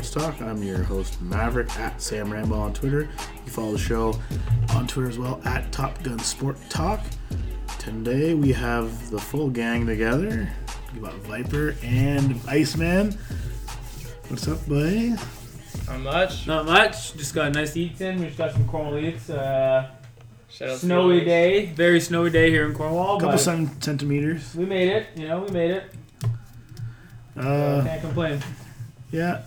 Top Gun Sports Talk. I'm your host, Maverick, at Sam Rambo on Twitter. You follow the show on Twitter as well, at Top Gun Sport Talk. Today we have the full gang together. We got Viper and Iceman. What's up, buddy? Not much. Not much. Just got a nice eats in. We just got some Cornwall eats. Uh, Shout out to snowy day. Very snowy day here in Cornwall. A couple but cent- centimeters. we made it. You know, we made it. Uh, Can't complain. yeah.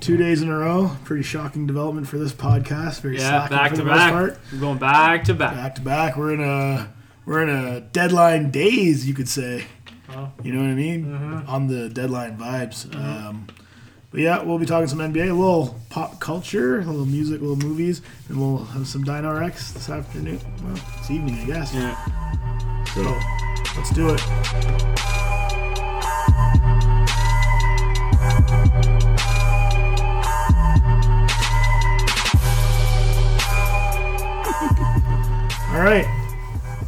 Two days in a row. Pretty shocking development for this podcast. Very Yeah, back for to the most back. part. We're going back to back. Back to back. We're in a we're in a deadline days, you could say. Oh. You know what I mean? Mhm. On the deadline vibes. Um, but yeah, we'll be talking some NBA, a little pop culture, a little music, a little movies, and we'll have some Dino Rex this afternoon. Well, this evening, I guess. Yeah. So let's do it. All right,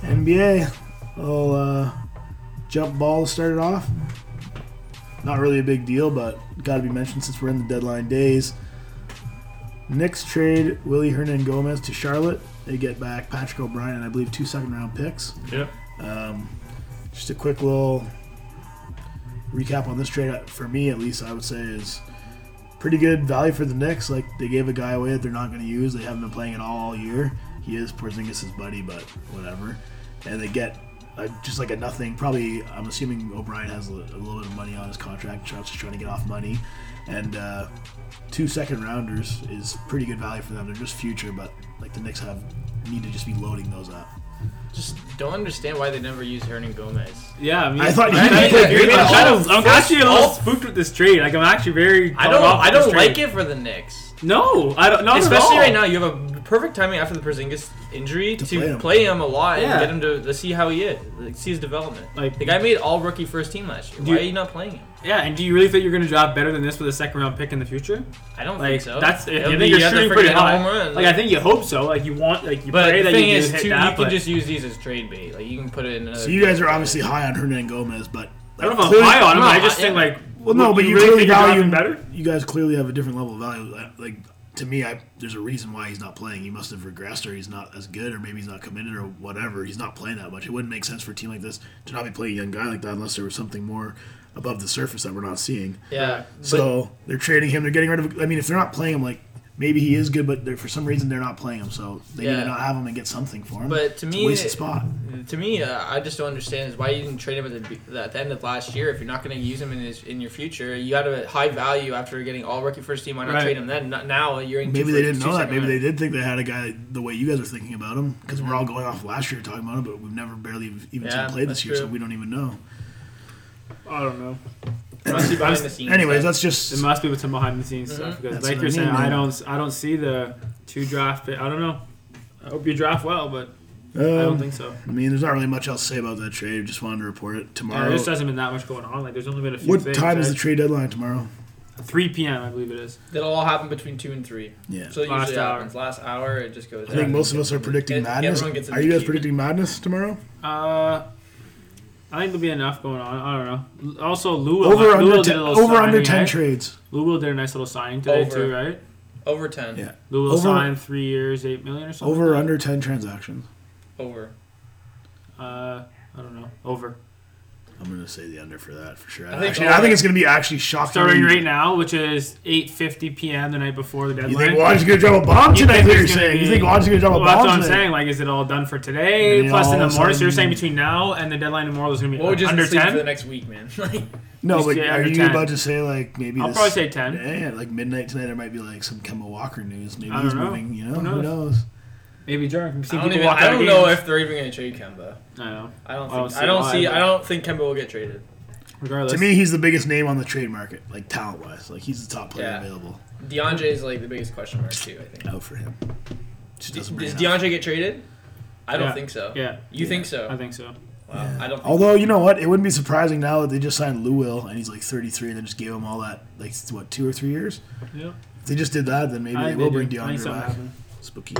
NBA. Little uh, jump ball started off. Not really a big deal, but got to be mentioned since we're in the deadline days. Knicks trade Willy Hernangomez to Charlotte. They get back Patrick O'Brien and I believe two second round picks. Yep. Um, just a quick little recap on this trade. For me, at least, I would say is pretty good value for the Knicks. Like they gave a guy away that they're not going to use. They haven't been playing it all year. He is Porzingis' buddy, but whatever. And they get uh, just like a nothing. Probably, I'm assuming O'Brien has a, a little bit of money on his contract. Charles is trying to get off money, and uh, two second rounders is pretty good value for them. They're just future, but like the Knicks have need to just be loading those up. Just don't understand why they never use Hernangomez. Yeah, I mean, I thought you I, could I, play I'm, kind of, I'm first- actually a little spooked with this trade. Like, I'm actually very. I don't. I don't trade. like it for the Knicks. No, I don't. Not at Especially all. right now, you have a perfect timing after the Porzingis injury To to, play him. play, him. a lot Yeah. and get him to, to see how he is, like, see his development. Like- the guy made all rookie first team last year. Why you- are you not playing him? Yeah, and do you really think you're going to draft better than this with a second round pick in the future? I don't Like think so. that's. I It'll think be- you're you have to shooting pretty high. home run. Like I think you hope so. Like you want. Like you But pray the that thing you is, do hit too, that. you can but- just use these as trade bait. Like you can put it in another. So you guys are obviously high on Hernangomez, but I don't know if I'm high on him. I just think like. Well, no, but you, really clearly value him better. You guys clearly have a different level of value. Like- Like to me, I there's a reason why he's not playing. He must have regressed, or he's not as good, or maybe he's not committed, or whatever. He's not playing that much. It wouldn't make sense for a team like this to not be playing a young guy like that unless there was something more above the surface that we're not seeing. Yeah. So they're trading him. They're getting rid of. I mean, if they're not playing him, like maybe he is good, but they're, for some reason they're not playing him. So they need to not have him and get something for him. But to It's me, a wasted spot. To me, uh, I just don't understand is why you didn't trade him at the, at the end of last year. If you're not going to use him in his in your future, you got a high value after getting all rookie first team. Why not Right. trade him then? Not now you're in. Maybe two they didn't two know that. Maybe they did think they had a guy the way you guys are thinking about him because we're Mm-hmm. all going off last year talking about him, but we've never barely even seen him play this that's year, so we don't even know. I don't know. Must be behind the scenes. Anyways, stuff. that's just It must be with some behind the scenes stuff Mhm. because, That's like you're I saying, mean, I don't, I don't see the two draft. Pick. I don't know. I hope you draft well, but I don't Um, think so. I mean, there's not really much else to say about that trade. Just wanted to report it Yeah, tomorrow. there just hasn't been that much going on. Like there's only been a few. what things, time is the trade deadline tomorrow? 3 p.m. I believe it is. That'll all happen between two and three. Yeah. So Last usually hour. happens. Last hour, it just goes. I think most of us are predicting Get- madness. everyone gets Are you guys an predicting madness tomorrow? Uh, I think there'll be enough going on. I don't know. Also, Lou Over Lou under did ten, a little over under ten right? trades. Lou did a nice little signing today Over. too, right? over ten. Yeah. Lou will Over- sign three years, eight million or something. Over like under ten transactions. Over. Uh, I don't know. Over. I'm gonna say the under for that for sure. I think actually. I think it's gonna be actually shocking. Starting right now, which is 8:50 p.m. the night before the deadline. You deadline. think Woj's gonna drop a bomb You tonight? think you're there's gonna? You think Woj's gonna drop a Well, that's what I'm tonight? saying. Like, is it all done for today? And Plus, in the of morning, so you're saying between now and the deadline tomorrow, is going to be What would you under sleep for the 10? next week, man? No, but say are you 10. about to say like maybe? I'll this, probably say 10. Yeah, like midnight tonight, there might be like some Kemba Walker news. Maybe I he's don't know. moving. You know, Who who knows? Knows? Maybe Jeremy. We've I don't, even, walk I don't know games. if they're even going to trade Kemba. I know. I don't I don't think. see I don't why, see. I don't think Kemba will get traded. Regardless. To me, he's the biggest name on the trade market, like talent wise. Like he's the top player Yeah. available. DeAndre is like the biggest question mark too. I think. Out for him. Just doesn't Does bring enough. DeAndre get traded? I don't Yeah. think so. yeah. You Yeah. think so? I think so. Wow. I don't. Think Although you know what, it wouldn't be surprising now that they just signed Lou Will and he's like 33, and they just gave him all that like what two or three years. Yeah. If they just did that, then maybe I they think will they bring do. DeAndre back. happened. Spooky.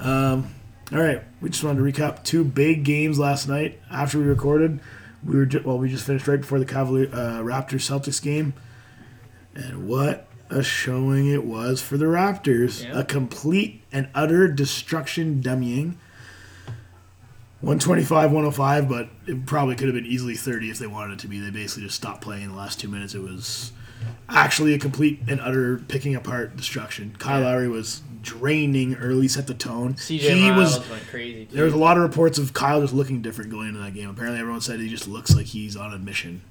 Um, all right, we just wanted to recap two big games last night after we recorded. We were ju- well, we just finished right before the Cavalier uh, Raptors Celtics game, And what a showing it was for the Raptors. Yeah. A complete and utter destruction dummying. 125 105, but it probably could have been easily 30 if they wanted it to be. They basically just stopped playing in the last two minutes. It was actually a complete and utter picking apart destruction. Kyle Yeah. Lowry was draining early, set the tone. CJ he Miles was went crazy. there was a lot of reports of Kyle just looking different going into that game. Apparently, everyone said he just looks like he's on a mission.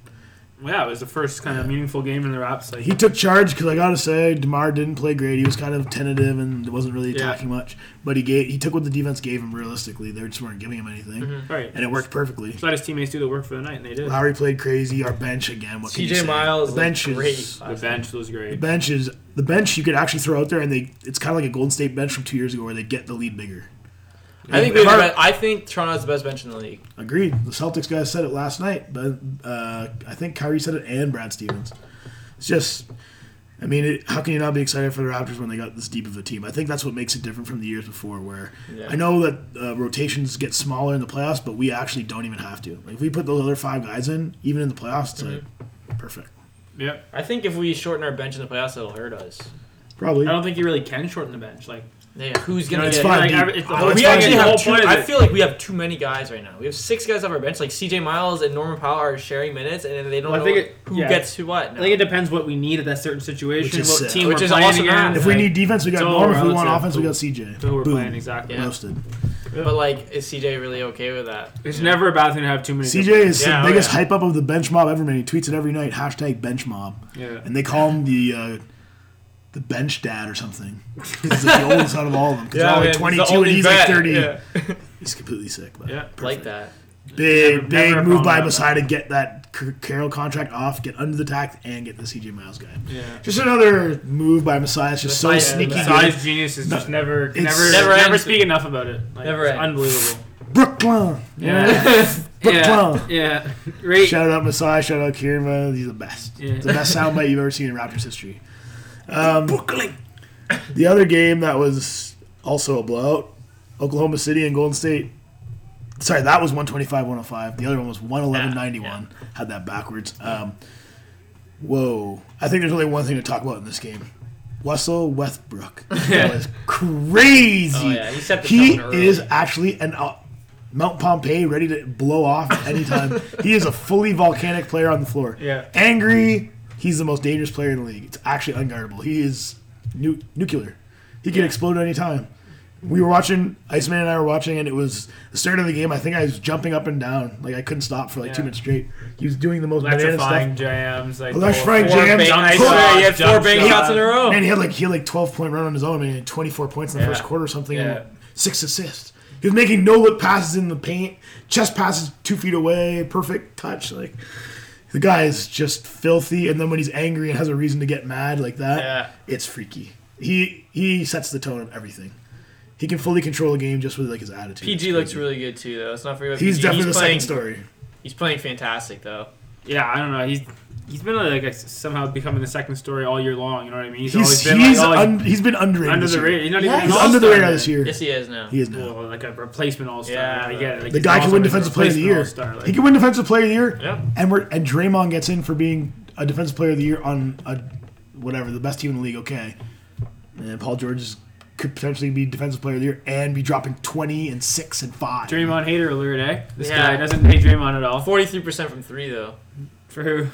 Yeah, it was the first kind of meaningful game in the Raps. Like, He took charge because I gotta say, Demar didn't play great. He was kind of tentative and wasn't really Yeah. attacking much. But he gave he took what the defense gave him. Realistically, they just weren't giving him anything, Mm-hmm. right. and it worked perfectly. Just let his teammates do the work for the night, and they did. Lowry played crazy. Our bench again. What can you CJ say? Miles The bench is great. The bench was great. the great. bench is the bench you could actually throw out there, and they it's kind of like a Golden State bench from two years ago where they get the lead bigger. I think If we have the our- I think Toronto's the best bench in the league. Agreed. The Celtics guys said it last night, but uh, I think Kyrie said it and Brad Stevens. It's just, I mean, it, how can you not be excited for the Raptors when they got this deep of a team? I think that's what makes it different from the years before, where Yeah. I know that uh, rotations get smaller in the playoffs, but we actually don't even have to. Like if we put those other five guys in, even in the playoffs, it's like perfect. Yeah. I think if we shorten our bench in the playoffs, it'll hurt us. Probably. I don't think you really can shorten the bench. Like, Yeah, who's gonna it's get? fine. like, deep. every- it's the whole we fine. actually the have two. point is I it- feel like we have too many guys right now. We have six guys off our bench. Like CJ Miles and Norman Powell are sharing minutes, and they don't Well, I know think it- who yeah. gets to what. I now. think it depends what we need at that certain situation, Which is what sick. team Which we're is playing also against. if we like, need defense, we got it's all Norm. If we want relative offense, we got CJ. who we're Boom. playing exactly. Yeah. Roasted. But like, is CJ really okay with that? It's never a bad thing to have too many. CJ is Yeah, the oh, biggest yeah. hype up of the bench mob ever, man. He tweets it every night. Hashtag bench mob. Yeah. and they call him the uh, the bench dad or something. He's like the oldest out of all of them. Because they're all like 22 and he's like 30. He's completely sick. But Yeah. like that. Big, Never- big never move by with Masai to get that Carroll contract off, get under the tack, and get the CJ Miles guy. Yeah. Just another move by Masai. It's just so sneaky. yeah, good. Genius is just never, It's- never, Never never, speak enough about it. Like, Never it's ends. unbelievable. Brooklyn. Yeah. Brooklyn. yeah. Yeah. Right. Shout out Masai. Shout out Kierma. He's the best. Yeah. It's the best soundbite you've ever seen in Raptors history. Um, Brooklyn. The other game that was also a blowout Oklahoma City and Golden State. Sorry, that was 125 105. The other one was 111 91. Had that backwards. Um, whoa. I think there's only one thing to talk about in this game. Russell Westbrook. That was crazy. Oh, yeah, he He is actually an uh, Mount Pompeii ready to blow off anytime. he is a fully volcanic player on the floor. Yeah. Angry, he's the most dangerous player in the league. It's actually unguardable. He is nu- nuclear. He can Yeah. explode at any time. We were watching, Iceman and I were watching, and it was the start of the game. I think I was jumping up and down. Like, I couldn't stop for like two minutes straight. He was doing the most banana Electrifying stuff. jams. Like Electrifying the jams. Jump I Pull- swear, he had four jump bank shot. shots in a row. Man, he had like he had like 12 point run on his own. and he had 24 points in the Yeah. first quarter or something. Yeah. And six assists. He was making no look passes in the paint, chest passes two feet away, perfect touch. Like the guy is just filthy. And then when he's angry and has a reason to get mad like that, Yeah. it's freaky. He he sets the tone of everything. He can fully control a game just with like his attitude. PG looks really good too, though. Let's not forget. about He's PG. definitely the playing, second story. He's playing fantastic though. Yeah, I don't know. He's he's been like a, somehow becoming the second story all year long. You know what I mean? He's, He's always been he's, like, always un, he's been underrated. under this the radar. He's not Yeah, even an He's He's under the radar this year. Yes, he is now. He is now. Well, like a replacement all star. Yeah, I get it. Like, The he's guy can win defensive player of the year. like- he can win defensive player of the year. Yep. And we're and Draymond gets in for being a defensive player of the year on a whatever the best team in the league. Okay, and Paul George is, could potentially be defensive player of the year and be dropping twenty and six and five. Draymond hater alert, eh? This Yeah. guy doesn't hate Draymond at all. Forty-three percent from three though. For who?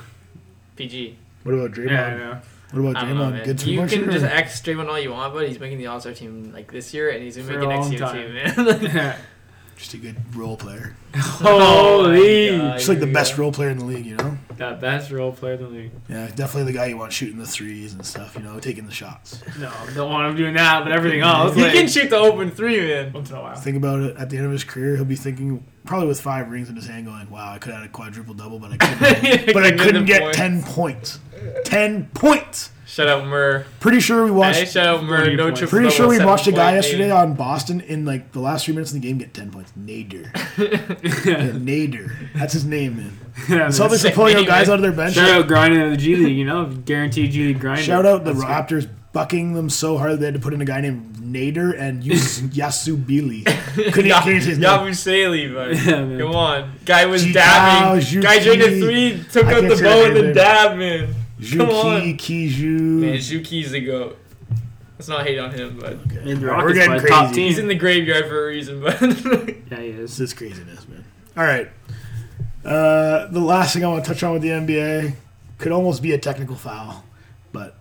PG. What about Draymond? Yeah, I know. What about I don't know, Draymond? man. Good three You point can shooter? just X Draymond all you want, but he's making the All Star team like this year, and he's gonna For make a it next year time. too, man. just a good role player. Holy! Oh. Just like the yeah. best role player in the league, you know? That best role player in the league. Yeah, definitely the guy you want shooting the threes and stuff. You know, taking the shots. No, don't want him doing that, but everything else. he like, can shoot the open three, man. once in a while. Think about it. At the end of his career, he'll be thinking, probably with five rings in his hand, going, "Wow, I could have had a quadruple double, but I couldn't. but I Couldn't couldn't get get ten points. Ten points. Shout out Murr. Pretty sure we watched. Hey, shout out Murr. 40 No points. Pretty sure we watched a guy point yesterday on Boston in like the last three minutes of the game get ten points. Nader. Yeah, Nader. That's his name, man. Yeah, man. Celtics are pulling out guys man. out of their bench. Shout out grinding in the G League, you know, guaranteed G League grind. Shout out the That's Raptors bucking them so hard they had to put in a guy named Nader and Yus- Yasubili. Couldn't Ya- even change his name. Yabusele, buddy. Yeah. Come on. Guy was Gee, dabbing. Guy drained a three, took I out the say bow and then name. dab, man. Come on. Juki, Kiju. Man, Shuki's the goat. Let's not hate on him, but Okay. The Rockets we're by getting top crazy. team. he's in the graveyard for a reason. But Yeah, he This is. is craziness, man. All right. Uh, the last thing I want to touch on with the NBA could almost be a technical foul, but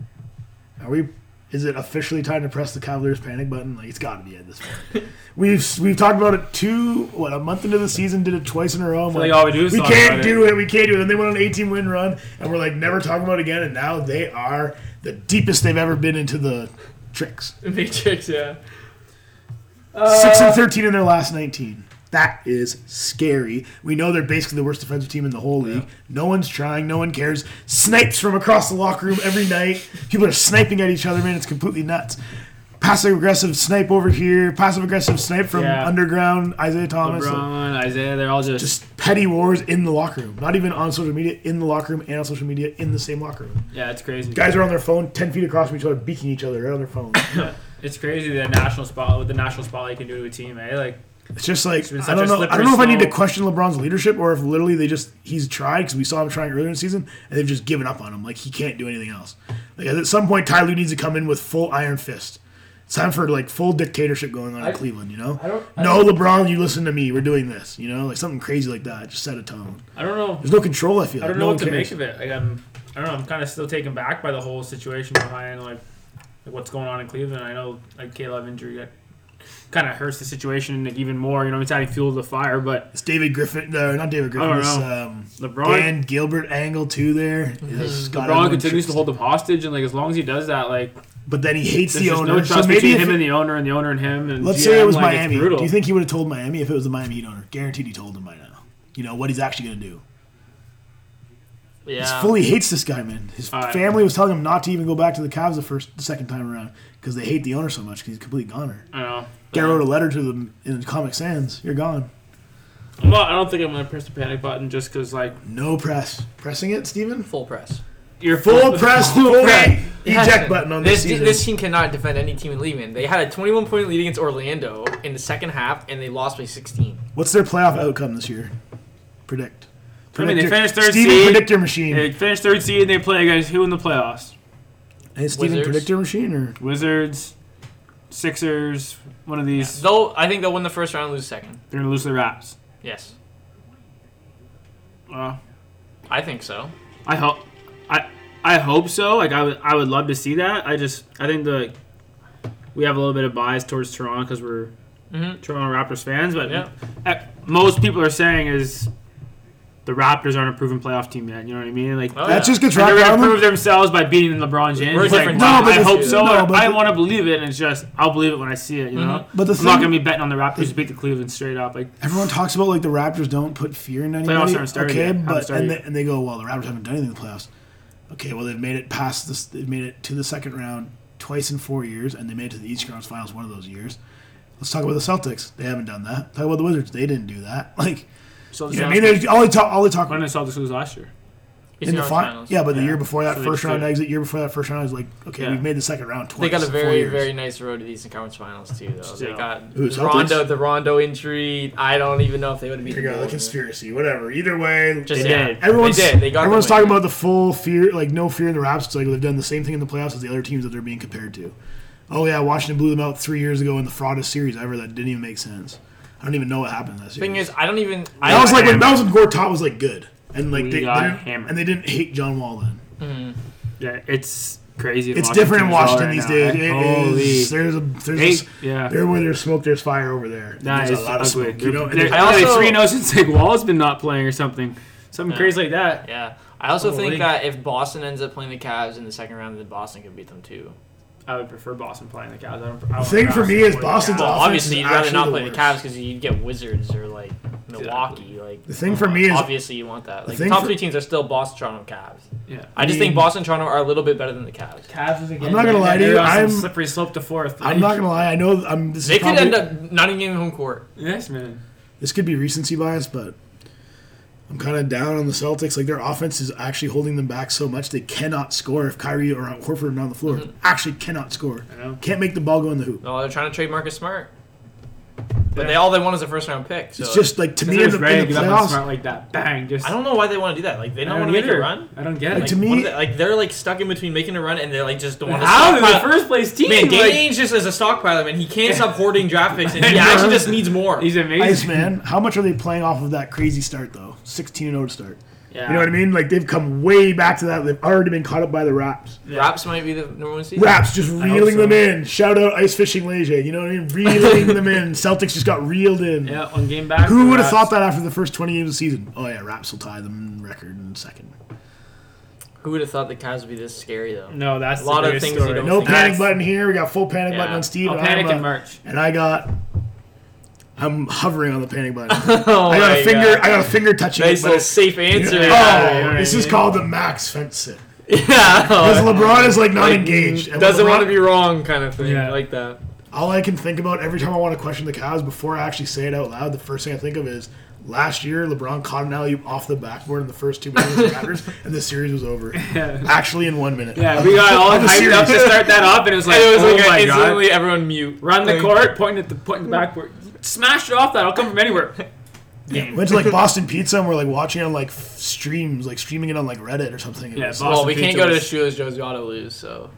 are we? Is it officially time to press the Cavaliers panic button? Like it's got to be at this point. we've we've talked about it two what a month into the season, did it twice in a row. I'm I feel like all we do is we can't do it. We can't do it. And they went on an 18 win run, and we're like never talking about it again. And now they are the deepest they've ever been into the tricks. The Matrix, yeah. Six and uh, 13 in their last 19. That is scary. We know they're basically the worst defensive team in the whole league. No one's trying. No one cares. Snipes from across the locker room every night. People are sniping at each other, man. It's completely nuts. Passive aggressive snipe over here. Passive aggressive snipe from Yeah. underground Isaiah Thomas. LeBron, Isaiah, they're all just, Just petty wars in the locker room. Not even on social media, in the locker room and on social media in the same locker room. yeah, it's crazy. Guys are on their phone 10 feet across from each other, beaking each other right on their phone. It's crazy the national spot what the national spotlight can do to a team, eh? Like It's just like been I don't know. I don't know if I need to question LeBron's leadership or if literally they just he's tried because we saw him trying earlier in the season and they've just given up on him. Like he can't do anything else. Like at some point, Ty Lue needs to come in with full iron fist. It's time for like full dictatorship going on I- in Cleveland. You know, I don't. I no don't- LeBron, you listen to me. We're doing this. You know, like something crazy like that. Just set a tone. I don't know. There's no control. I feel. I don't no know one what to cares. make of it. Like I'm, I don't know. I'm kind of still taken back by the whole situation behind like, like what's going on in Cleveland. I know like K Love injury kind of hurts the situation like, even more. You know, it's adding fuel to the fire. But It's David Griffin. No, not David Griffin. don't It's know. um, LeBron, and Gilbert angle too. There. It's got LeBron continues to hold them hostage, and like as long as he does that, like But then he hates there's the owner. no so maybe between him it- and the owner, and the owner and him. And Let's GM, say it was like, Miami. Do you think he would have told Miami if it was the Miami Heat owner? Guaranteed he told him by now. You know what he's actually going to do. He Yeah. fully hates this guy, man. His All right. family was telling him not to even go back to the Cavs the first, the second time around because they hate the owner so much because he's a complete goner. I know. Guy wrote a letter to them in Comic Sans. You're gone. Well, I don't think I'm gonna press the panic button just because like No press. Pressing it, Steven? Full press. you're Full press, full press. eject button on this, this. season. This team cannot defend any team in the league, man. They had a 21 point lead against Orlando in the second half, and they lost by 16. What's their playoff outcome this year? Predict. I mean, they Predict finished third Steven, seed. predict your machine. They finished third seed. and They play against who in the playoffs? Hey, Steven, Wizards. predict your machine or Wizards, Sixers. One of these. Though I think they'll win the first round, and lose second. They're gonna lose the Raps. Yes, Well, I think so. I hope. I I hope so. Like I would. I would love to see that. I just. I think the. We have a little bit of bias towards Toronto because we're Mm-hmm. Toronto Raptors fans, but Yeah. most people are saying is the Raptors aren't a proven playoff team yet. You know what I mean? Like Oh, that yeah. just gets they're wrapped gonna prove themselves by beating LeBron James. We're like, No, but I hope so. no, but I want to believe it, and it's just I'll believe it when I see it. You know, Mhm. But the I'm thing, not going to be betting on the Raptors to beat the Cleveland straight up. Like Everyone talks about like the Raptors don't put fear in anybody. haven't started okay, yet. But started and they, and they go, well, the Raptors haven't done anything in the playoffs. Okay, well they've made it past this. They've made it to the second round twice in four years, and they made it to the Eastern Conference Finals one of those years. Let's talk about the Celtics. They haven't done that. Talk about the Wizards. They didn't do that. Like, so. you know what I mean? They, all they talk, all they talk When did the Celtics lose last year? in the Eastern final. Finals. Yeah, but the year before that So first round did- exit, year before that first round, I was like, okay, Yeah. we've made the second round twice. They got a very, very nice road to the Eastern Conference Finals too, though. They Yeah. got Who, the Celtics? Rondo, the Rondo injury. I don't even know if they would have Here beaten you go, the conspiracy, whatever. Either way, Just They yeah, did. Everyone's, they did. They got everyone's win. talking about the full fear, like no fear in the Raps. It's like they've done the same thing in the playoffs as the other teams that they're being compared to. Oh yeah, Washington blew them out three years ago in the fraudest series ever. That didn't even make sense. I don't even know what happened in that series. Thing is, I don't even. that I was like when hammered. that was when Gortat was like good, and like We they, they got didn't, hammered. and they didn't hate John Wall then. Mhm. Yeah, it's crazy. It's different in Washington right these now, days. eh? It Holy. is- there's a there's a Hey, s- yeah. there where there's smoke, there's fire over there. That there's is a lot of ugly. smoke. You know, and They're- there's- I they're also- three no since like Wall's been not playing or something, something Yeah. crazy like that. Yeah, I also Holy. think that if Boston ends up playing the Cavs in the second round, then Boston could beat them too. I would prefer Boston playing the Cavs. I don't, I The thing for me is Boston's Well, offense obviously, you'd rather not the play the worst. Cavs because you'd get Wizards or like Milwaukee. Like The thing for me is- obviously you want that. Like the thing top for- three teams are still Boston, Toronto, Cavs. Yeah. I just mean- think Boston, Toronto are a little bit better than the Cavs. Cavs is again. I'm not gonna lie to you, they're on I'm- slippery slope to fourth. I'm not gonna lie. I know I'm. This They is could probably, end up not even getting home court. Yes, man. this could be recency bias, but I'm kind of down on the Celtics. Like their offense is actually holding them back so much they cannot score if Kyrie or Horford are on the floor. Mm-hmm. Actually, cannot score. I know. Can't make the ball go in the hoop. No, they're trying to trade Marcus Smart. But Yeah. they all they want is a first round pick. So It's just like to me it in was the, ready in the give playoffs. smart like that. Bang, just. I don't know why they want to do that. Like they don't don't want to get make a run. I don't get Like, it. to me- they- like they're like stuck in between making a run and they're like just don't want to How? They're the first place team. Man, Danny like, Ainge just is a stockpiler, man. He can't stop hoarding draft picks, and he actually just needs more. he's amazing. Iceman, how much are they playing off of that crazy start though? 16 and 0 to start. Yeah. You know what I mean? Like they've come way back to that. They've already been caught up by the Raps. Yeah. Raps might be the number one seed. Raps just hope reeling so. them in. Shout out Ice Fishing Leger. You know what I mean? Reeling them in. Celtics just got reeled in. Yeah, one game back. Who would have thought that after the first 20 games of the season? Oh yeah, Raps will tie them record in second. Who would have thought the Cavs would be this scary though? No, that's A lot of biggest things you don't No think- panic That's- button here. We got full panic button on Steve. I'll and panic I'm, in March. And I got. I'm hovering on the panic button. Oh I got a finger. God. I got a finger touching Nice it. little But safe answer. oh, Yeah, you know what this I is called the max fence sit. yeah. Because LeBron is like not Like, engaged. And Doesn't LeBron- want to be wrong, kind of thing. Yeah. Like that. All I can think about every time I want to question the Cavs before I actually say it out loud, the first thing I think of is last year LeBron caught an alley off the backboard in the first two minutes of the Raptors, and the series was over. Yeah. Actually, in one minute. Yeah, we got all the hyped up to start that up, and it was like, And it was oh like my a- god. instantly everyone mute. Run the Like, court, point at the point in the backboard. Smash it off that. I'll come from anywhere. Game. Went to like Boston Pizza and we're like watching it on like f- streams, like streaming it on like Reddit or something. It Yeah, was- Boston Well, we Pizza can't go to was- Shoeless Joe's. You ought to lose. So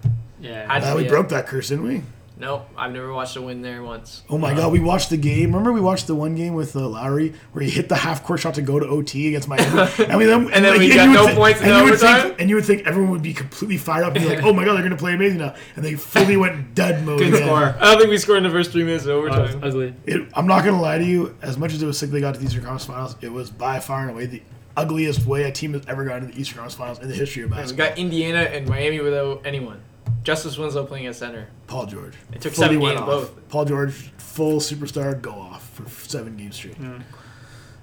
Yeah. Had- Uh, we Yeah. broke that curse, didn't we? Nope, I've never watched a win there once. Oh my god, we watched the game. Remember we watched the one game with uh, Lowry where he hit the half court shot to go to OT against Miami, and we then And then we you got no thi- points in and you would overtime? think, and you would think everyone would be completely fired up and be like, "Oh my god, they're gonna play amazing now," and they fully went dead mode. Good again. score. I don't think we scored in the first three minutes of Oh, it's overtime. ugly. It, I'm not gonna lie to you. As much as it was sick they got to the Eastern Conference Finals, it was by far and away the ugliest way a team has ever gotten to the Eastern Conference Finals in the history of basketball. we got Indiana and Miami without anyone. Justice Winslow playing at center. Paul George. It took Fully seven games off. both. Paul George, full superstar, go off for seven games straight. Mm.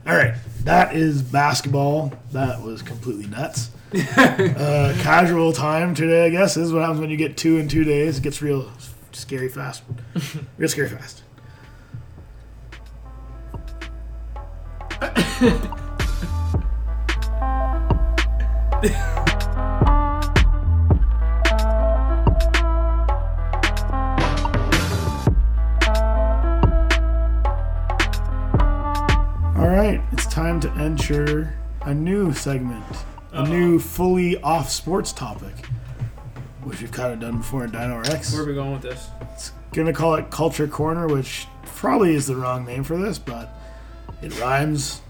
All right, that is basketball. That was completely nuts. uh, casual time today, I guess. This is what happens when you get two in two days. It gets real scary fast. real scary fast. it's time to enter a new segment, a new fully off sports topic, which we've kind of done before in Dino Rex. Where are we going with this? It's gonna call it Culture Corner, which probably is the wrong name for this, but it rhymes,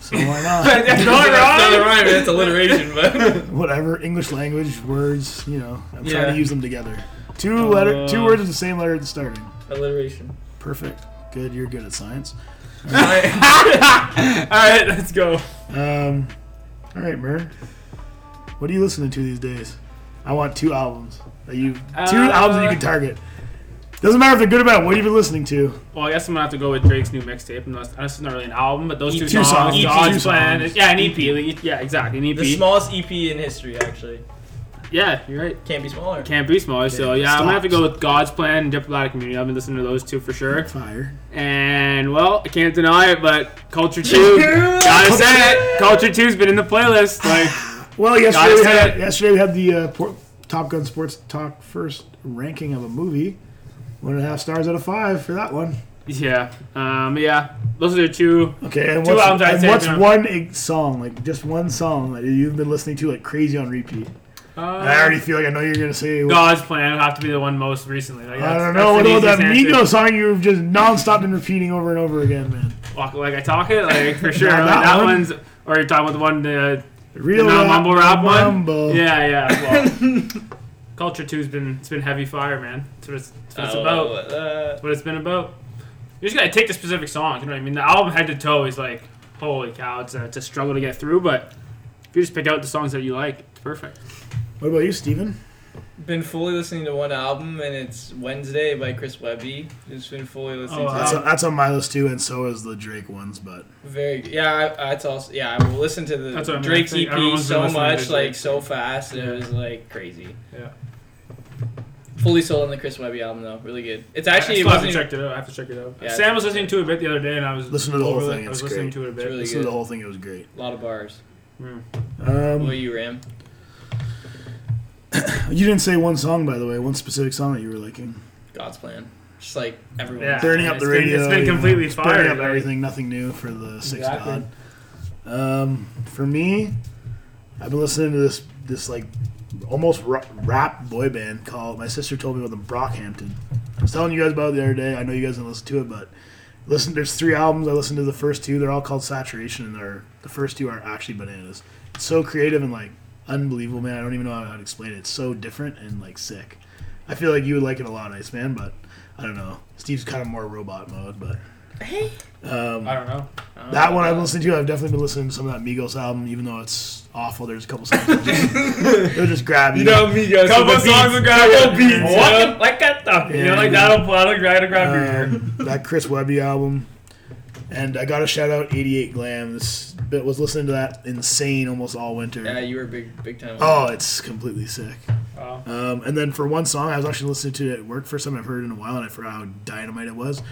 so why not? That's not That's not a rhyme, it's alliteration, but Whatever, English language words, you know. I'm trying Yeah. to use them together. Two letter, two Uh. words with the same letter at the starting. alliteration. Perfect. Good. You're good at science. All right, let's go. Um, all right, Mer. What are you listening to these days? I want two albums. That you two Uh, albums that you can target. Doesn't matter if they're good or bad. What have you been listening to? Well, I guess I'm gonna have to go with Drake's new mixtape. And that's, that's not really an album, but those two, Two songs, songs, EP. God's two Plan, yeah, an EP. like, Yeah, exactly, an EP. The smallest EP in history, actually. Yeah, you're right. Can't be smaller. Can't be smaller. So yeah, I'm gonna have to go with God's Plan and Diplomatic Immunity. I've been listening to those two for sure. Fire. And well, I can't deny it, but Culture Two, gotta say it. Culture Two's been in the playlist. Like, Well, yesterday we had yesterday we had the uh, Top Gun Sports Talk first ranking of a movie. One and a half stars out of five for that one. yeah, um, yeah, those are the two. Okay, and Two what's, albums I'd and say what's one song, like just one song that you've been listening to like crazy on repeat? Uh, I already feel like I know you're gonna say. God's Plan would have to be the one most recently. Like, I don't know. What the about that easiest answer. Migos song you've just nonstop been repeating over and over again, man? Walk like I talk it, like for sure. Not like, that that one. one's, or you're talking about the one, uh, Real the rap, mumble rap one. mumble. Yeah, yeah. Well, Culture Two's been it's been heavy fire, man. That's what it's, that's what it's about. Uh, That's what it's been about. You just gotta take the specific songs. You know what I mean? The album head to toe is like, holy cow, it's a, it's a struggle to get through. But if you just pick out the songs that you like, it's perfect. What about you, Steven? been fully listening to one album, and it's Wednesday by Chris Webby. Just been fully listening Oh, to That's, it. wow. that's on my list too, and so is the Drake ones. But Very good. Yeah, I, that's also yeah. I will listen to the That's what I mean. Drake's EP so much, like so fast. Yeah. It was like crazy. Yeah. Fully sold on the Chris Webby album though. Really good. It's actually it still haven't wasn't. it out. I have to check it out. Yeah, Sam was listening to it a bit the other day, and I was Listen to the whole over thing, I was it's listening great. to it a bit. Really listen to the whole thing; it was great. A lot of bars. Mm. What Um, about you, Ram? you didn't say one song, by the way. One specific song that you were liking. God's plan. just like everyone. Yeah. Burning up the It's been- radio. it's been you know, completely it's burning fired, up like- everything. Nothing new for the sixth Exactly. god. Um, for me, I've been listening to this this like almost rap boy band called. My sister told me about them Brockhampton. I was telling you guys about it the other day. I know you guys didn't listen to it, but listen. There's three albums. I listened to the first two. They're all called Saturation, and they're the first two are actually bananas. It's so creative and like unbelievable, man. I don't even know how to explain it. It's so different and like sick. I feel like you would like it a lot, Ice Man, but I don't know. Steve's kind of more robot mode, but hey, um, I don't know. that one I've listened to. I've definitely been listening to some of that Migos album, even though it's awful. There's a couple songs that just, they'll just grab you. me, guys. Couple songs will grab Couple you. beats, What? yeah. Like that stuff. You know, like yeah. that'll that'll grab, grab your ear. um, that Chris Webby album, and I got to shout out 88 Glam. This bit was listening to that insane almost all winter. Yeah, you were big, big time. Oh, it's completely sick. Wow. Um, and then for one song, I was actually listening to it at work. First time I've heard it in a while, and I forgot how dynamite it was.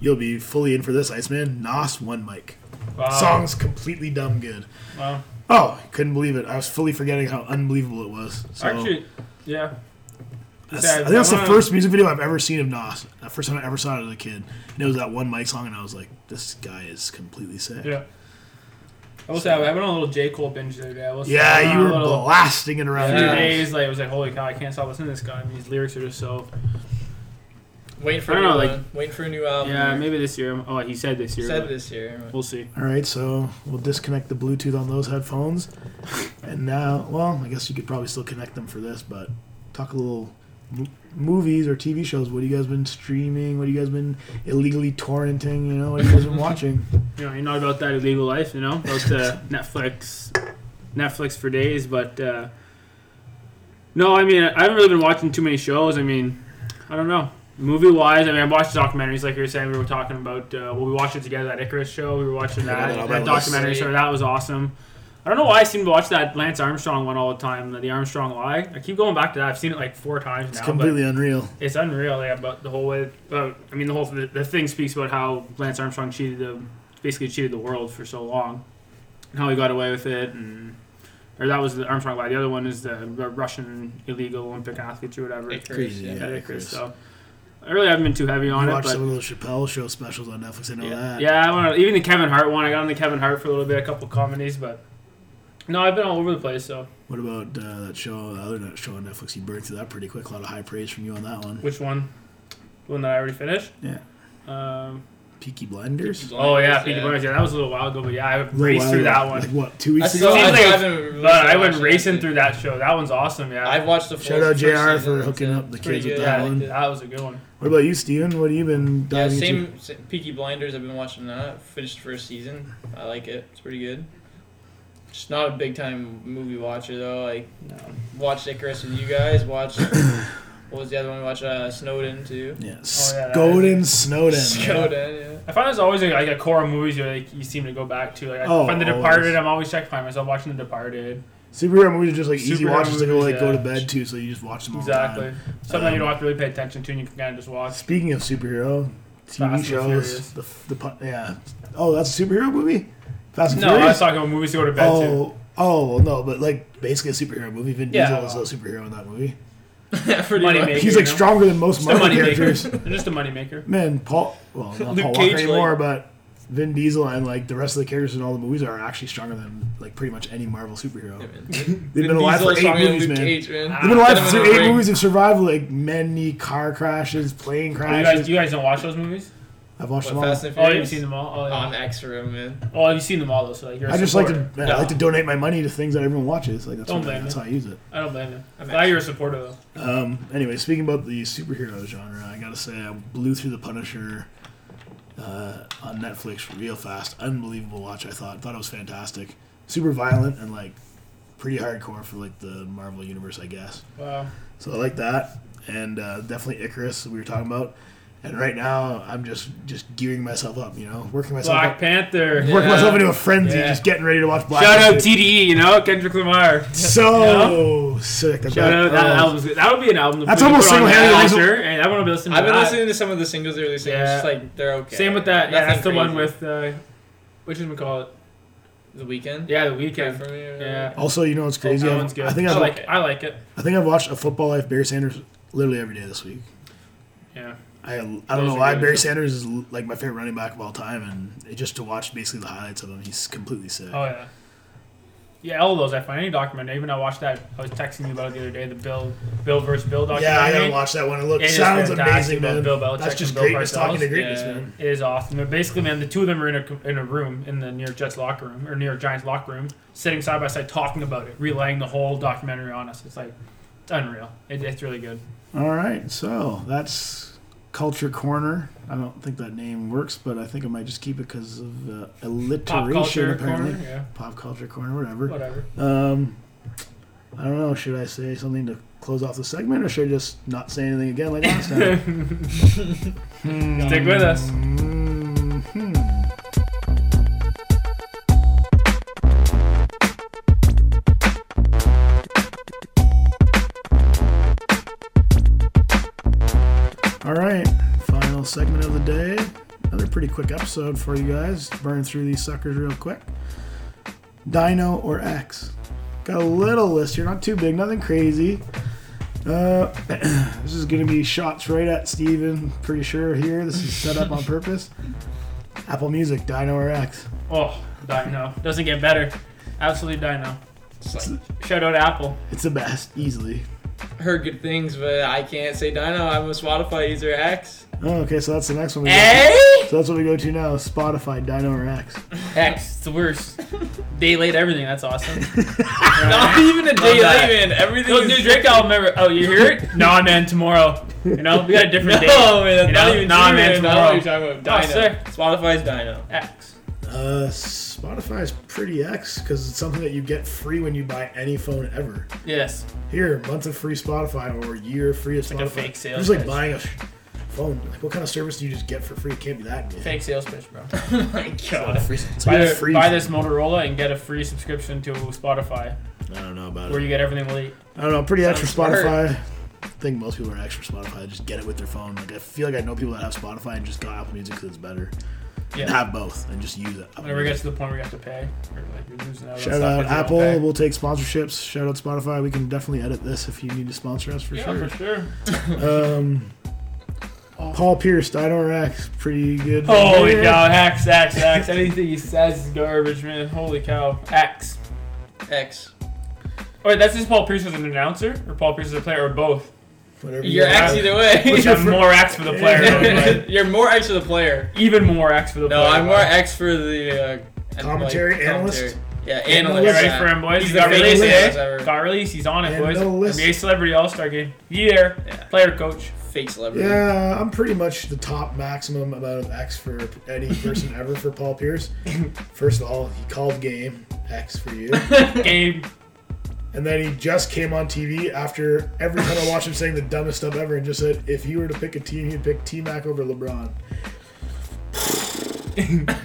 You'll be fully in for this, Iceman. Nas one mic. Wow. Song's completely dumb good. Wow. Oh, couldn't believe it. I was fully forgetting how unbelievable it was. So Actually, yeah. that's, Yeah, I think that's the first music video I've ever seen of Nas. The first time I ever saw it as a kid. And it was that one mic song, and I was like, this guy is completely sick. Yeah. I will say I went on a little J Cole binge the other day. I will say, Yeah, I you were little blasting it around. few Yeah. here. days. Like it was like, holy cow, I can't stop listening to this guy. I mean, his lyrics are just so. Waiting for I a don't new know, one. Waiting for a new album. Yeah, maybe this year. Oh, he said this year. Said but this year. We'll see. All right, so we'll disconnect the Bluetooth on those headphones, and now, well, I guess you could probably still connect them for this, but talk a little m- movies or TV shows. What have you guys been streaming? What have you guys been illegally torrenting? You know, what have you guys been watching? You know, you're not about that illegal life. You know, about uh, Netflix, Netflix for days. But uh, no, I mean, I haven't really been watching too many shows. I mean, I don't know. Movie wise, I mean, I watched documentaries like you were saying. We were talking about. Uh, well, we watched it together. That Icarus show. We were watching that, that that documentary. So that was awesome. I don't know why I seem to watch that Lance Armstrong one all the time. The Armstrong Lie. I keep going back to that. I've seen it like four times It's now. It's completely unreal. It's unreal. Yeah, about the whole way. Uh, I mean, the whole the, the thing speaks about how Lance Armstrong cheated the basically cheated the world for so long, and how he got away with it, and or that was the Armstrong lie. The other one is the Ru- Russian illegal Olympic athletes or whatever. Icarus, Crazy, yeah. yeah. Yeah, Icarus. Icarus. So I really haven't been too heavy You on it, watch but some of those Chappelle show specials on Netflix. I know yeah, that. yeah. I wanna, even the Kevin Hart one. I got on the Kevin Hart for a little bit, a couple comedies, but no, I've been all over the place. So What about uh, that show, the other show on Netflix? You burned through that pretty quick. A lot of high praise from you on that one. which one? The one that I already finished. Yeah. Um, Peaky Blinders. Peaky oh yeah, Blinders, Peaky yeah. Blinders. Yeah, that was a little while ago, but yeah, I A little raced while through ago. that one. Like what? Two weeks still, ago. Seems I like still it's- haven't really But I watched went racing yet. through that show. That one's awesome. Yeah. I've watched the full Shout out first JR season, for hooking up the pretty kids with good. that yeah, one. that was a good one. What about you, Steven? What have you been Yeah, diving into? same, same. Peaky Blinders. I've been watching that. Finished first season. I like it. It's pretty good. Just not a big time movie watcher though. Like No. watched Icarus with you guys. Watched what was the other one? We watched uh, Snowden too. Yeah, Oh, yeah, that Snowden. Snowden. Yeah. I find there's always like, like a core of movies you like you seem to go back to. Like I Oh, find The always. Departed. I'm always checking find myself watching The Departed. Superhero movies are just like easy Superhero watches to go movies, like go to bed to, so you just watch them all Exactly. the time. Something Um, you don't have to really pay attention to, and you can kind of just watch. Speaking of superhero TV Fast shows, the the yeah. Oh, that's a superhero movie. Fast and No, I was talking about movies to go to bed to. oh, oh well, no, but like basically a superhero movie. Vin Yeah. Diesel is a superhero in that movie. Yeah, pretty Money much. maker. He's you like know? stronger than most Just a Marvel money characters. maker. They're just a money maker. Man, Paul. Well, not Luke Paul Cage, Walker anymore, like- but Vin Diesel and like the rest of the characters in all the movies are actually stronger than like pretty much any Marvel superhero. Yeah. They've been alive for eight movies, man. They've been alive for eight movies. They've survived like many car crashes, plane Oh, you crashes. guys, you guys don't watch those movies? I've watched What, them all. Fast and Oh, you've Furious? seen them all. Oh, yeah. I'm extra, man. Oh, you've seen them all though. So like, you're a I just like to supporter. man, I like to donate my money to things that everyone watches. Like that's Don't what, blame that's me. how I use it. I don't blame you. I'm I'm glad you're a supporter though. Um, anyway, speaking about the superhero genre, I gotta say I blew through the Punisher uh, on Netflix real fast. Unbelievable watch. I thought thought it was fantastic. Super violent and like pretty hardcore for like the Marvel universe, I guess. Wow. So I like that, and uh, definitely Icarus we were talking about. And right now, I'm just just gearing myself up, you know, working myself Black up, Panther. Yeah. working myself into a frenzy, Yeah. just getting ready to watch Black. Shout out TDE, you know Kendrick Lamar. So sick. I Shout bet. out that Oh. album's good. That would be an album. To That's almost single-handedly that reason- roster, and everyone be listening. I've been that. listening to some of the singles they're releasing. It's just like they're okay. Same with that. Yeah, Nothing that's the one with uh, which is we call it? the Weeknd. Yeah, the Weeknd. for me. Yeah. Also, you know what's crazy? that one's good. I think I I've, like it. I like it. I think I've watched a Football Life Barry Sanders literally every day this week. Yeah. I, I don't Those know why. Barry Sanders is like my favorite running back of all time, and it, just to watch basically the highlights of him, he's completely sick. Oh yeah. Yeah, all those I find any documentary. Even I watched that. I was texting you about it the other day. The Bill, Bill versus Bill documentary. yeah, I gotta watch that one. It looks It sounds amazing, man. Bill Belichick That's just Bill greatness Parcells. talking to greatness, Yeah. man. It is awesome. They're basically, man, the two of them are in a in a room in the New York Jets locker room or New York Giants locker room, sitting side by side talking about it, relaying the whole documentary on us. It's like it's unreal. It, it's really good. All right, so that's Culture Corner. I don't think that name works, but I think I might just keep it because of uh, alliteration. culture apparently, corner. Yeah, pop culture corner, whatever. whatever. Um, I don't know. Should I say something to close off the segment, or should I just not say anything again like last time? Stick with us. Hmm. Pretty quick episode for you guys. Burn through these suckers real quick. Dino or X? Got a little list here, not too big, nothing crazy. Uh, this is going to be shots right at Steven, pretty sure here. This is set up on purpose. Apple Music, Dino or X? Oh, Dino doesn't get better. Absolutely Dino. Like, Shout out Apple. It's the best, easily. heard good things, but I can't say Dino. I'm a Spotify user X. Oh, okay, so that's the next one. We go Eh? to. So that's what we go to now Spotify, Dino or X? X, it's the worst. Day late everything. That's awesome. Not even a day that. late, man. Everything No, is new Drake album. Remember? Oh, you hear it? nah, man. Tomorrow. You know, we got a different No, day. man, that's You not know? even Nah, true, man, man. That's what you're tomorrow. talking about. Oh, Dino. sick. Spotify's Dino. X. Uh, Spotify is pretty X because it's something that you get free when you buy any phone ever. Yes. Here, month of free Spotify or year free of Spotify. like a fake sales It's like pitch. buying a sh- phone. Like, what kind of service do you just get for free? It can't be that good. Fake sales pitch, bro. Oh my god. Free, it's Buy, like free. buy this Motorola and get a free subscription to Spotify, I don't know about it. where it. you get everything late. I don't know. Pretty X for Sounds smart. Spotify. I think most people are extra for Spotify. Just get it with their phone. Like I feel like I know people that have Spotify and just got Apple Music because it's better. And Yeah. have both and just use it. Apple Whenever it gets to the point where you have to pay, or like you're losing out. Shout stuff out 'cause you don't Apple. We'll take sponsorships. Shout out Spotify. We can definitely edit this if you need to sponsor us for Yeah, sure. for sure. Um, Paul Pierce, Dino or X, pretty good. Holy Yeah. cow, X, X, X. Anything he says is garbage, man. Holy cow. X. X. Oh, wait, that's just Paul Pierce as an announcer, or Paul Pierce as a player, or both? Whatever You're you X either way. What's your I'm more X for the player, though, You're more X for the player. even more X for the No, player. I'm more X for the uh, and, Commentary like, analyst? commentary. Yeah, Analyst. analyst. You ready for him, boys? He's You got the released, fakest eh? analyst ever. Got released. He's on it, boys. Analyst. NBA Celebrity All Star Game. Yeah. Yeah. Player coach. Yeah, I'm pretty much the top maximum amount of X for any person ever for Paul Pierce. First of all, he called game X for you, Game. and then he just came on TV after every time I watched him saying the dumbest stuff ever, and just said if he were to pick a team, he'd pick T Mac over LeBron.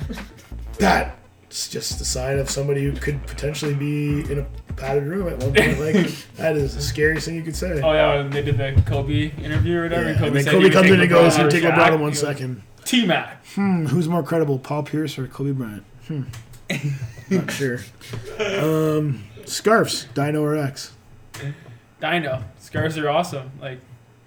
That's just the sign of somebody who could potentially be in a padded room at one point. Like that is the scariest thing you could say. Oh yeah, when they did the Kobe interview or whatever. Yeah, Kobe and then Kobe comes in and goes, "You take Shaq." LeBron in one He. T Mac. Hmm, who's more credible, Paul Pierce or Kobe Bryant? Hmm. Not sure. Um, scarves, Dino or X? Dino. Scarves are awesome. Like,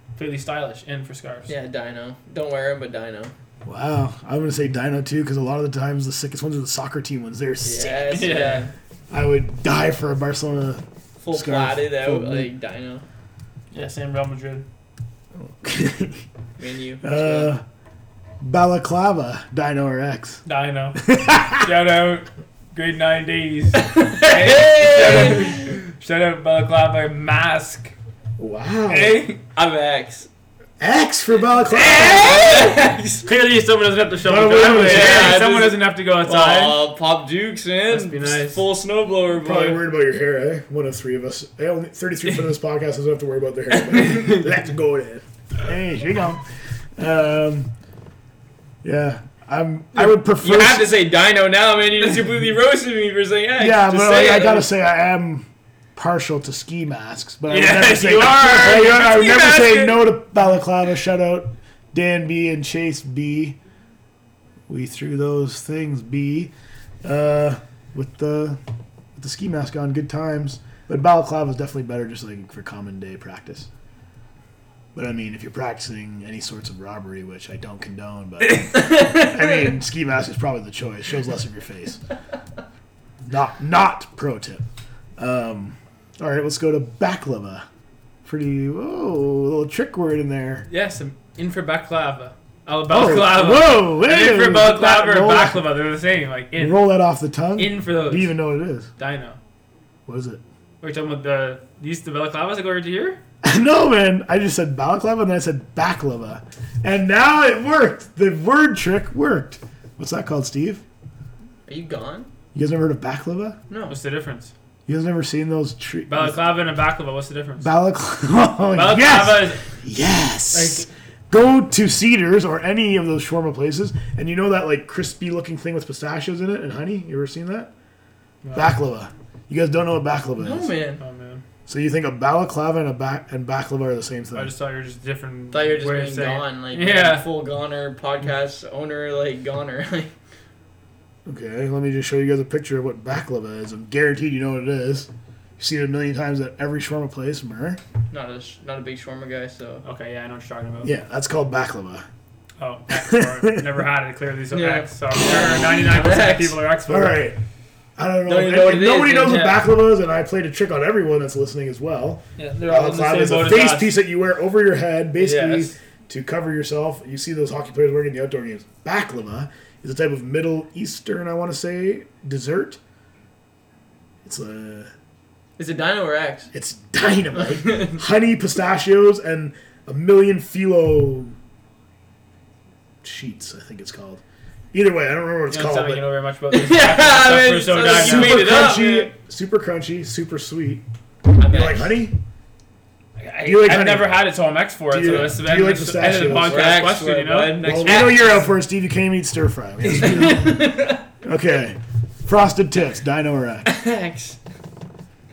completely stylish. In for scarves. Yeah, Dino. Don't wear him, but Dino. Wow, I'm gonna say Dino too because a lot of the times the sickest ones are the soccer team ones. They're sick. Yes, Yeah. yeah. I would die for a Barcelona. Full Scarf, platted out full like Dino. Yeah, same Real Madrid. Menu. uh, balaclava, Dino or X? Dino. Shout out. Grade 9 days. hey! Shout out Balaclava Mask. Wow, Hey. I'm X. X for balaclava. X. Clearly, someone doesn't have to show Gotta the win driveway. with it. Yeah, Yeah, someone doesn't have to go outside. Oh, Pop Dukes, man. Must be nice. Full snowblower, Probably boy. worried about your hair, eh? One of three of us. Eh, only 33 percent of this podcast doesn't have to worry about their hair. Let's go then. Hey, here you go. Um, yeah, I'm. I would prefer. You have to say Dino now, man. You just completely roasted me for saying X. yeah, Just but say like, I gotta say I am partial to ski masks, but I would Yeah, never say you are. I, You're a I would never say no to balaclava. Shout out Dan B and Chase B. We threw those things B uh, with the with the ski mask on. Good times, but balaclava is definitely better, just like for common day practice. But I mean, if you're practicing any sorts of robbery, which I don't condone, but I mean, ski mask is probably the choice. Shows less of your face. Not not pro tip. Um, all right, let's go to baklava. Pretty whoa, a little trick word in there. Yes, I'm in for baklava. Oh, Oh, whoa, I'm in hey, for balaclava or roll baklava. They're the same. Like in, Roll that off the tongue. in for those. Do you even know what it is? Dino. What is it? We're talking about the these the balaclavas that go over to here. no, man. I just said balaclava and then I said baklava, and now it worked. The word trick worked. What's that called, Steve? Are you gone? You guys never heard of baklava? No. What's the difference? You guys never seen those trees? Balaclava and a baklava. What's the difference? Balaclava. Oh, Balaclava yes. is Yes. Go to Cedars or any of those shawarma places, and you know that like crispy looking thing with pistachios in it and honey. You ever seen that? Baklava. You guys don't know what baklava No, is. man. Oh man, So you think a balaclava and a back and baklava are the same thing? I just thought you were just different. I thought you were just being gone, like Yeah. full goner podcast owner, like goner. Like, Okay, let me just show you guys a picture of what baklava is. I'm guaranteed you know what it is. You've seen it a million times at every shawarma place, Mer. not a not a big shawarma guy, so Okay, yeah, I know what you're talking about. Yeah, that's called baklava. Oh, X, never had it clearly. So Yeah. X. So I'm sure 99 percent of people are X. All right. I don't know. Don't know what if it nobody is, knows yeah. what baklava is, and I played a trick on everyone that's listening as well. Yeah, they're all uh, in the same is a face us. piece that you wear over your head, basically Yes. to cover yourself. You see those hockey players wearing in the outdoor games. Baklava is a type of Middle Eastern, I want to say, dessert. It's a is it Dino or X? it's dynamite, honey, pistachios, and a million phyllo sheets. I think it's called. Either way, I don't remember what it's You don't called. sound like but you know very much about this. Yeah, stuff I mean, so so damn you young. made super it up, crunchy, super crunchy, super sweet. I'm You like honey? I, Do you like I've honey? never had it, so I'm X for it. Do you- so it's the do you end, like of the- end of the podcast X question, for you know? bud. Next Well, we know you're out for it, Steve. You can't even eat stir fry. We okay, frosted tips, Dino or X? X.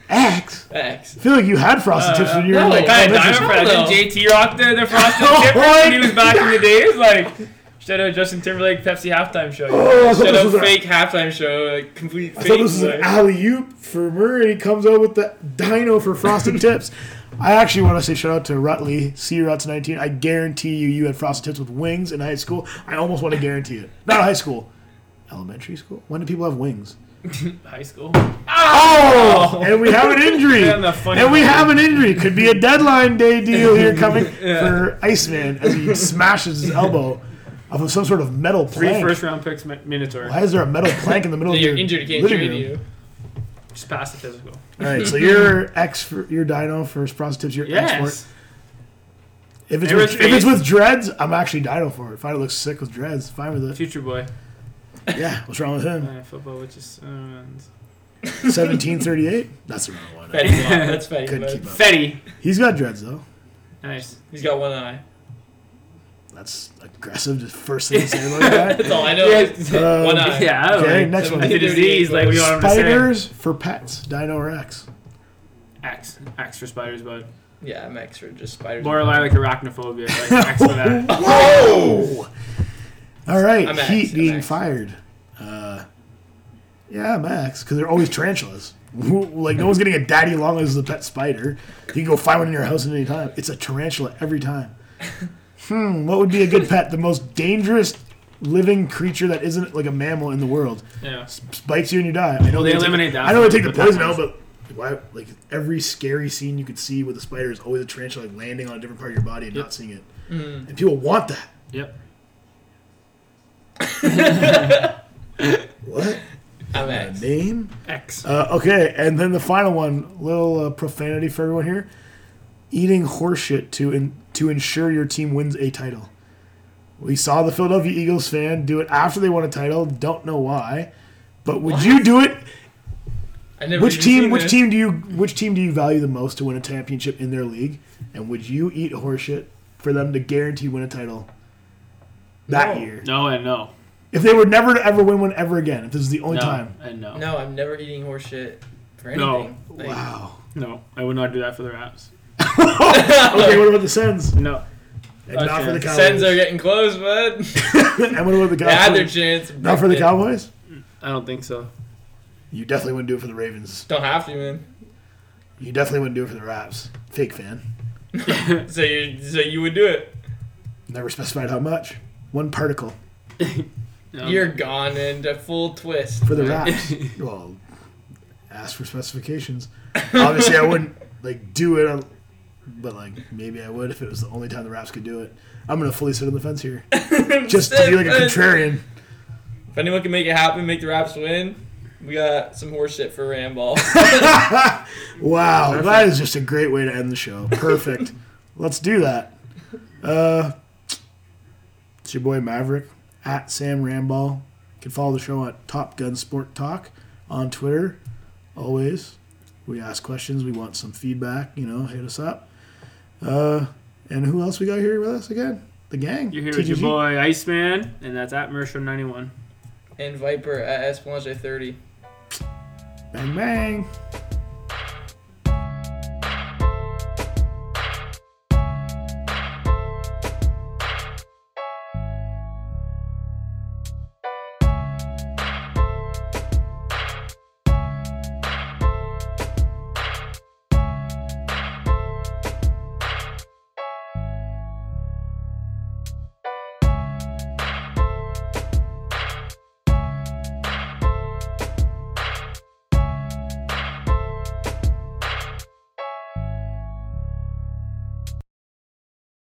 X. X. I feel like you had frosted Uh, tips when you were like. Kind of elementary diamond school. for that. Didn't JT rock the, the frosted chip what? when he was back in the days? Like, shout out Justin Timberlake Pepsi halftime show. Oh, I thought Shut this up, was a- fake halftime show, like complete I fake. thought this was an alley oop for Murray. Comes out with the dino for frosted tips. I actually want to say shout out to Rutley, C Ruts 19. I guarantee you, you had frosted tips with wings in high school. I almost want to guarantee it. Not high school, elementary school. When do people have wings? High school. Oh! oh, and we have an injury. And And we part- have an injury. Could be a deadline day deal here coming for Iceman as he smashes his elbow off of some sort of metal plank. first round picks, Minotaur. Why is there a metal plank in the middle So of your injured, you can't living room? you. Just pass the physical. All right, so you're X for your Dino for frosted tips. You're X for it. Yes. If it's with, if it's with dreads, I'm actually Dino for it. If I look sick with dreads, fine with it. Future boy. Yeah, what's wrong with him? Uh, football, which is. Uh, 1738. That's the wrong one. Fetty, Wap, that's Fetty. Couldn't keep up. Fetty. He's got dreads though. Nice. He's got one eye. That's aggressive. Just first thing to say like that. That's all I know. Um, one eye. Yeah, I don't Okay, know. next one. Like a disease, like we want to. Spiders for pets. Dino or X? X. X for spiders, but Yeah, I'm X for just spiders. more like arachnophobia. Like X for that. Whoa! All right, I'm X, heat I'm being fired. Uh, yeah, I'm because they're always tarantulas. Like no one's getting a daddy long as a pet spider. You can go find one in your house at any time. It's a tarantula every time. Hmm, what would be a good pet? The most dangerous living creature that isn't like a mammal in the world Yeah. bites you and you die. I know Well, they take- eliminate that I know they from take the the poison out, but why? Like every scary scene you could see with a spider is always a tarantula like landing on a different part of your body and Yep. not seeing it. Mm. And people want that. Yep. What? I'm A X. name? X. Uh, okay, and then the final one, little uh, profanity for everyone here: eating horseshit to in, to ensure your team wins a title. We saw the Philadelphia Eagles fan do it after they won a title. Don't know why, but would you do it? I never Which team? Which this. team do you? Which team do you value the most to win a championship in their league? And would you eat horseshit for them to guarantee win a title that No. year? No and no. If they were never to ever win one ever again, if this is the only no time. and no. No, I'm never eating horse shit for No. anything. Like, Wow. No, I would not do that for the Raps. Okay, what about the Sens? No. And Not not for the chance. Cowboys. Sens are getting close, bud. and what about the Cowboys? they had their chance. Not for the Cowboys? I don't think so. You definitely wouldn't do it for the Ravens. Don't have to, man. You definitely wouldn't do it for the Raps. Fake fan. so you so you would do it. Never specified how much. One particle Um, You're gone into full twist. for the Raps. well, ask for specifications. Obviously, I wouldn't like do it, on, but like maybe I would if it was the only time the Raps could do it. I'm gonna fully sit on the fence here, just to be like a contrarian. If anyone can make it happen, make the Raps win. We got some horse shit for Ramball. Wow, Perfect. that is just a great way to end the show. Perfect. Let's do that. Uh, it's your boy Maverick at Sam Ramball. You can follow the show at Top Gun Sport Talk on Twitter. Always, we ask questions. We want some feedback. You know, hit us up. Uh, and who else we got here with us again? The gang. You're here with your TGG. boy Iceman, and that's at Mercer91. and Viper at Esplanade 30. Bang bang.